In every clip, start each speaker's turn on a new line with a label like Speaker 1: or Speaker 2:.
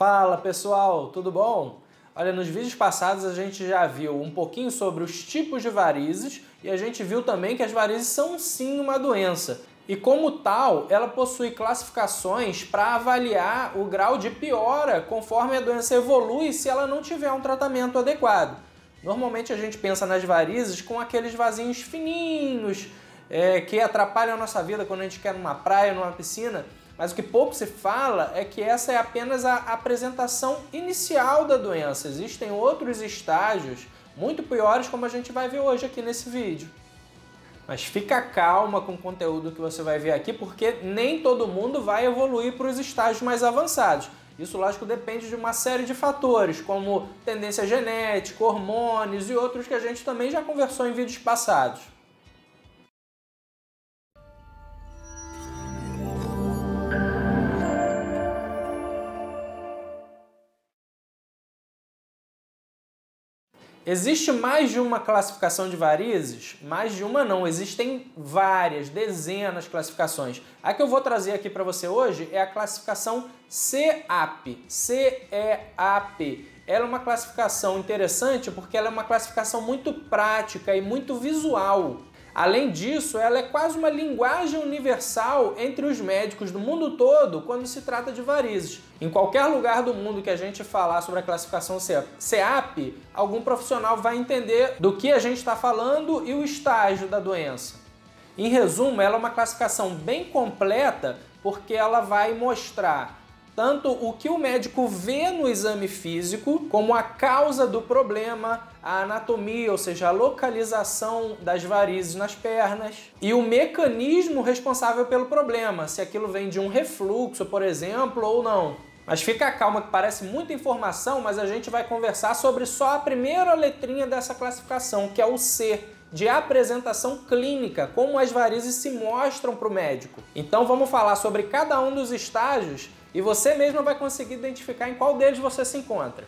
Speaker 1: Fala pessoal, tudo bom? Olha, nos vídeos passados a gente já viu um pouquinho sobre os tipos de varizes e a gente viu também que as varizes são sim uma doença. E como tal, ela possui classificações para avaliar o grau de piora conforme a doença evolui se ela não tiver um tratamento adequado. Normalmente a gente pensa nas varizes com aqueles vasinhos fininhos é, que atrapalham a nossa vida quando a gente quer numa praia, numa piscina. Mas o que pouco se fala é que essa é apenas a apresentação inicial da doença. Existem outros estágios muito piores, como a gente vai ver hoje aqui nesse vídeo. Mas fica calma com o conteúdo que você vai ver aqui, porque nem todo mundo vai evoluir para os estágios mais avançados. Isso, lógico, depende de uma série de fatores, como tendência genética, hormônios e outros que a gente também já conversou em vídeos passados. Existe mais de uma classificação de varizes? Mais de uma não, existem várias, dezenas de classificações. A que eu vou trazer aqui para você hoje é a classificação CEAP. C-E-A-P. Ela é uma classificação interessante porque ela é uma classificação muito prática e muito visual. Além disso, ela é quase uma linguagem universal entre os médicos do mundo todo quando se trata de varizes. Em qualquer lugar do mundo que a gente falar sobre a classificação CEAP, algum profissional vai entender do que a gente está falando e o estágio da doença. Em resumo, ela é uma classificação bem completa porque ela vai mostrar tanto o que o médico vê no exame físico, como a causa do problema, a anatomia, ou seja, a localização das varizes nas pernas, e o mecanismo responsável pelo problema, se aquilo vem de um refluxo, por exemplo, ou não. Mas fica calma que parece muita informação, mas a gente vai conversar sobre só a primeira letrinha dessa classificação, que é o C, de apresentação clínica, como as varizes se mostram para o médico. Então vamos falar sobre cada um dos estágios e você mesmo vai conseguir identificar em qual deles você se encontra.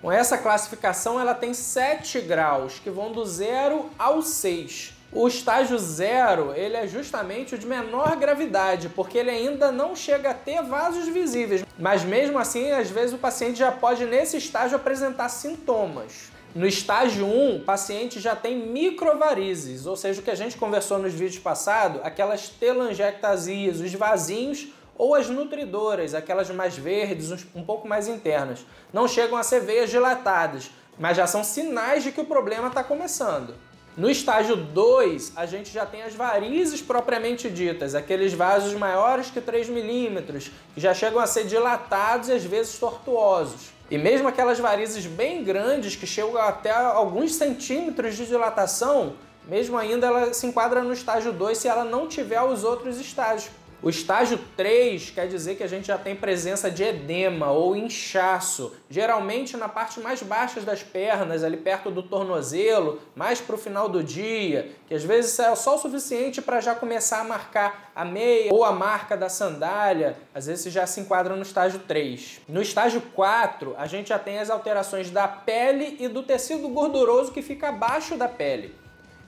Speaker 1: Com essa classificação, ela tem 7 graus, que vão do 0 ao 6. O estágio 0, ele é justamente o de menor gravidade, porque ele ainda não chega a ter vasos visíveis. Mas mesmo assim, às vezes o paciente já pode, nesse estágio, apresentar sintomas. No estágio 1, o paciente já tem microvarizes, ou seja, o que a gente conversou nos vídeos passados, aquelas telangiectasias, os vasinhos ou as nutridoras, aquelas mais verdes, um pouco mais internas. Não chegam a ser veias dilatadas, mas já são sinais de que o problema está começando. No estágio 2, a gente já tem as varizes propriamente ditas, aqueles vasos maiores que 3 milímetros, que já chegam a ser dilatados e às vezes tortuosos. E mesmo aquelas varizes bem grandes, que chegam até alguns centímetros de dilatação, mesmo ainda ela se enquadra no estágio 2 se ela não tiver os outros estágios, o estágio 3 quer dizer que a gente já tem presença de edema ou inchaço, geralmente na parte mais baixa das pernas, ali perto do tornozelo, mais para o final do dia, que às vezes é só o suficiente para já começar a marcar a meia ou a marca da sandália, às vezes já se enquadra no estágio 3. No estágio 4, a gente já tem as alterações da pele e do tecido gorduroso que fica abaixo da pele.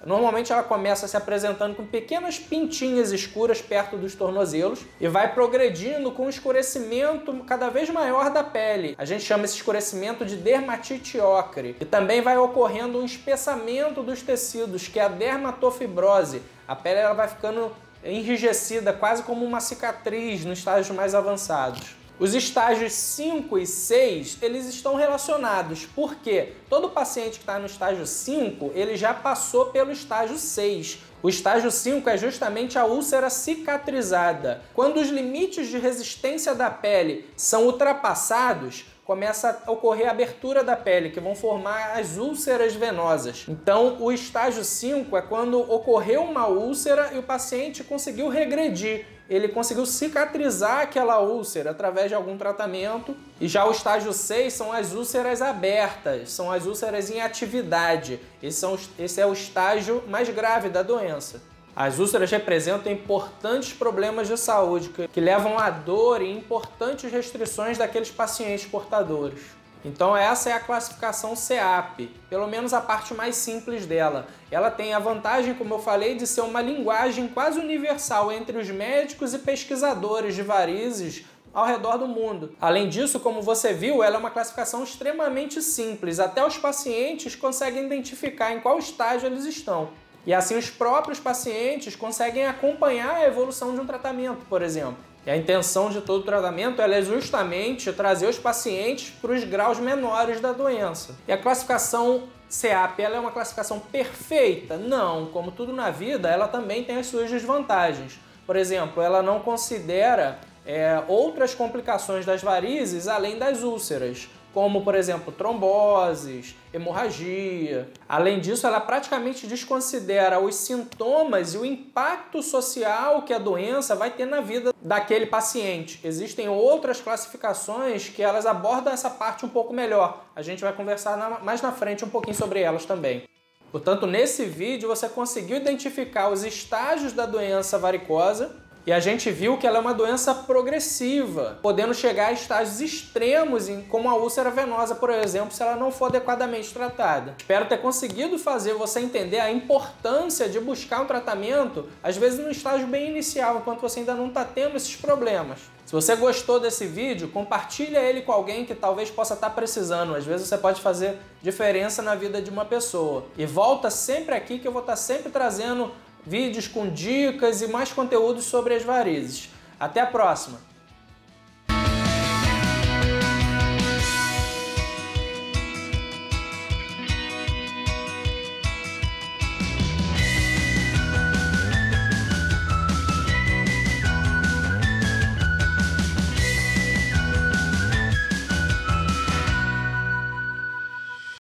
Speaker 1: Normalmente ela começa se apresentando com pequenas pintinhas escuras perto dos tornozelos e vai progredindo com um escurecimento cada vez maior da pele. A gente chama esse escurecimento de dermatite ocre. E também vai ocorrendo um espessamento dos tecidos, que é a dermatofibrose. A pele ela vai ficando enrijecida, quase como uma cicatriz nos estágios mais avançados. Os estágios 5 e 6, eles estão relacionados, porque todo paciente que está no estágio 5, ele já passou pelo estágio 6. O estágio 5 é justamente a úlcera cicatrizada. Quando os limites de resistência da pele são ultrapassados, começa a ocorrer a abertura da pele, que vão formar as úlceras venosas. Então, o estágio 5 é quando ocorreu uma úlcera e o paciente conseguiu regredir ele conseguiu cicatrizar aquela úlcera através de algum tratamento. E já o estágio 6 são as úlceras abertas, são as úlceras em atividade. Esse, são, esse é o estágio mais grave da doença. As úlceras representam importantes problemas de saúde que, que levam à dor e importantes restrições daqueles pacientes portadores. Então essa é a classificação CEAP, pelo menos a parte mais simples dela. Ela tem a vantagem, como eu falei, de ser uma linguagem quase universal entre os médicos e pesquisadores de varizes ao redor do mundo. Além disso, como você viu, ela é uma classificação extremamente simples. Até os pacientes conseguem identificar em qual estágio eles estão. E assim os próprios pacientes conseguem acompanhar a evolução de um tratamento, por exemplo. E a intenção de todo o tratamento é justamente trazer os pacientes para os graus menores da doença. E a classificação CAP é uma classificação perfeita? Não, como tudo na vida, ela também tem as suas desvantagens. Por exemplo, ela não considera é, outras complicações das varizes além das úlceras como por exemplo tromboses, hemorragia. Além disso, ela praticamente desconsidera os sintomas e o impacto social que a doença vai ter na vida daquele paciente. Existem outras classificações que elas abordam essa parte um pouco melhor. A gente vai conversar mais na frente um pouquinho sobre elas também. Portanto, nesse vídeo você conseguiu identificar os estágios da doença varicosa e a gente viu que ela é uma doença progressiva, podendo chegar a estágios extremos, como a úlcera venosa, por exemplo, se ela não for adequadamente tratada. Espero ter conseguido fazer você entender a importância de buscar um tratamento, às vezes no estágio bem inicial, enquanto você ainda não está tendo esses problemas. Se você gostou desse vídeo, compartilha ele com alguém que talvez possa estar tá precisando. Às vezes você pode fazer diferença na vida de uma pessoa. E volta sempre aqui que eu vou estar tá sempre trazendo vídeos com dicas e mais conteúdos sobre as varizes. Até a próxima!